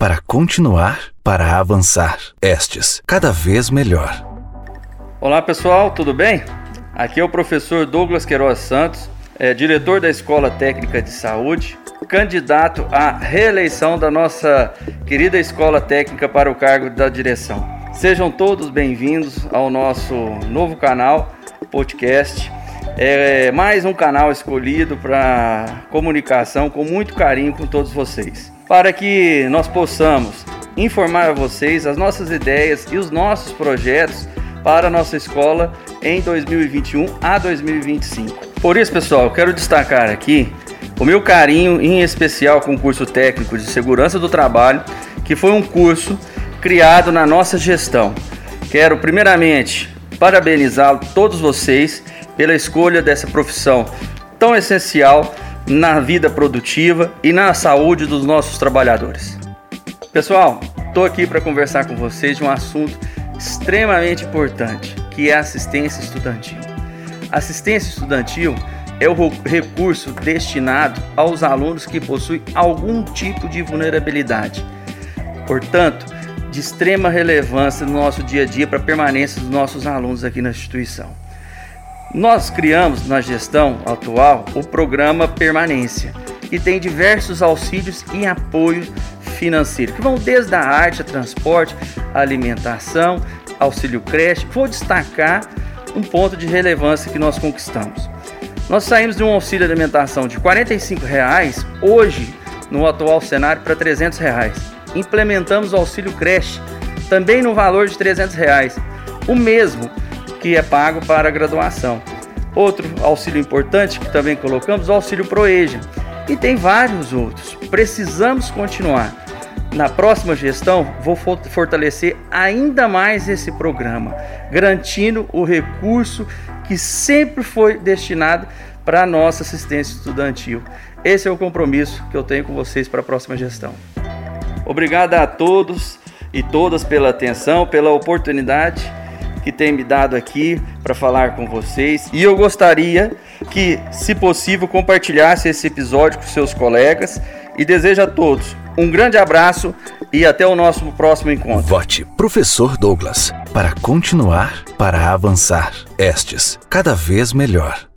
para continuar, para avançar. Estes, cada vez melhor. Olá pessoal, tudo bem? Aqui é o professor Douglas Queiroz Santos, é, diretor da Escola Técnica de Saúde, candidato à reeleição da nossa querida Escola Técnica para o cargo da direção. Sejam todos bem-vindos ao nosso novo canal, podcast. É mais um canal escolhido para comunicação com muito carinho com todos vocês, para que nós possamos informar a vocês as nossas ideias e os nossos projetos para a nossa escola em 2021 a 2025. Por isso, pessoal, eu quero destacar aqui o meu carinho em especial com o curso técnico de segurança do trabalho, que foi um curso criado na nossa gestão. Quero primeiramente parabenizar todos vocês pela escolha dessa profissão tão essencial na vida produtiva e na saúde dos nossos trabalhadores. Pessoal, estou aqui para conversar com vocês de um assunto extremamente importante, que é a assistência estudantil. Assistência estudantil é o recurso destinado aos alunos que possuem algum tipo de vulnerabilidade. Portanto, de extrema relevância no nosso dia a dia para a permanência dos nossos alunos aqui na instituição. Nós criamos na gestão atual o programa Permanência, que tem diversos auxílios e apoio financeiro, que vão desde a arte, a transporte, a alimentação, auxílio creche. Vou destacar um ponto de relevância que nós conquistamos. Nós saímos de um auxílio alimentação de 45 reais, hoje, no atual cenário, para 300 reais. Implementamos o auxílio creche, também no valor de 300 reais, o mesmo que é pago para a graduação. Outro auxílio importante que também colocamos, o auxílio Proeja. E tem vários outros. Precisamos continuar. Na próxima gestão, vou fortalecer ainda mais esse programa, garantindo o recurso que sempre foi destinado para a nossa assistência estudantil. Esse é o compromisso que eu tenho com vocês para a próxima gestão. Obrigado a todos e todas pela atenção, pela oportunidade que tem me dado aqui para falar com vocês. E eu gostaria que, se possível, compartilhasse esse episódio com seus colegas e desejo a todos um grande abraço e até o nosso próximo encontro. Vote Professor Douglas para continuar, para avançar. Estes, cada vez melhor.